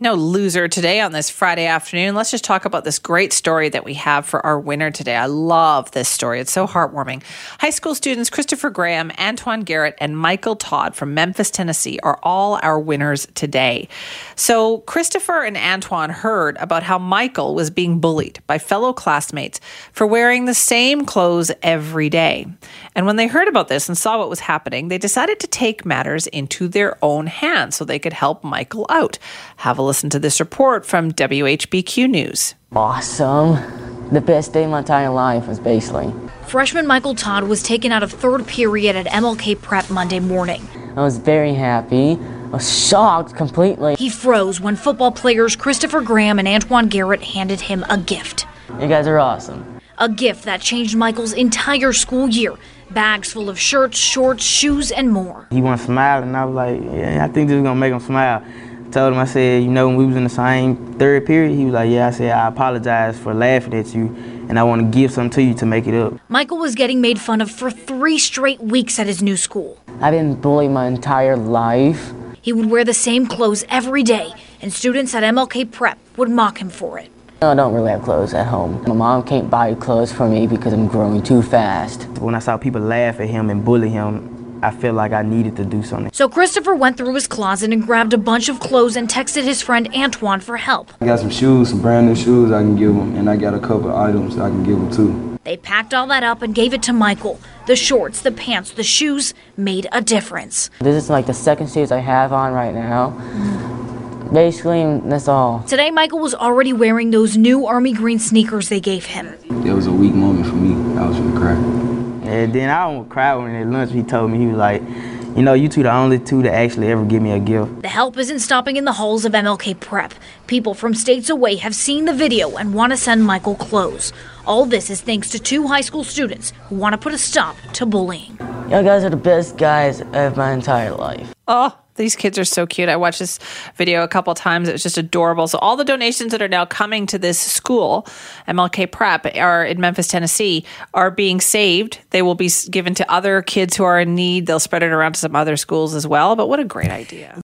No loser today on this Friday afternoon. Let's just talk about this great story that we have for our winner today. I love this story. It's so heartwarming. High school students Christopher Graham, Antoine Garrett, and Michael Todd from Memphis, Tennessee are all our winners today. So, Christopher and Antoine heard about how Michael was being bullied by fellow classmates for wearing the same clothes every day. And when they heard about this and saw what was happening, they decided to take matters into their own hands so they could help Michael out. Have a listen to this report from WHBQ News. Awesome. The best day of my entire life was basically. Freshman Michael Todd was taken out of third period at MLK Prep Monday morning. I was very happy. I was shocked completely. He froze when football players Christopher Graham and Antoine Garrett handed him a gift. You guys are awesome. A gift that changed Michael's entire school year. Bags full of shirts, shorts, shoes, and more. He went smiling, and I was like, yeah, I think this is gonna make him smile told him, I said, you know, when we was in the same third period, he was like, yeah, I said, I apologize for laughing at you, and I want to give something to you to make it up. Michael was getting made fun of for three straight weeks at his new school. I've been bullied my entire life. He would wear the same clothes every day, and students at MLK Prep would mock him for it. I don't really have clothes at home. My mom can't buy clothes for me because I'm growing too fast. When I saw people laugh at him and bully him, I feel like I needed to do something. So Christopher went through his closet and grabbed a bunch of clothes and texted his friend Antoine for help. I got some shoes, some brand new shoes I can give him, and I got a couple of items I can give him too. They packed all that up and gave it to Michael. The shorts, the pants, the shoes made a difference. This is like the second shoes I have on right now. Basically, that's all. Today, Michael was already wearing those new army green sneakers they gave him. It was a weak moment for me. I was gonna cry. And then I almost cried when at lunch he told me, he was like, you know, you two the only two to actually ever give me a gift. The help isn't stopping in the halls of MLK Prep. People from states away have seen the video and want to send Michael clothes. All this is thanks to two high school students who want to put a stop to bullying. Y'all guys are the best guys of my entire life. Oh, these kids are so cute. I watched this video a couple times. It was just adorable. So all the donations that are now coming to this school, MLK Prep, are in Memphis, Tennessee, are being saved. They will be given to other kids who are in need. They'll spread it around to some other schools as well. But what a great idea.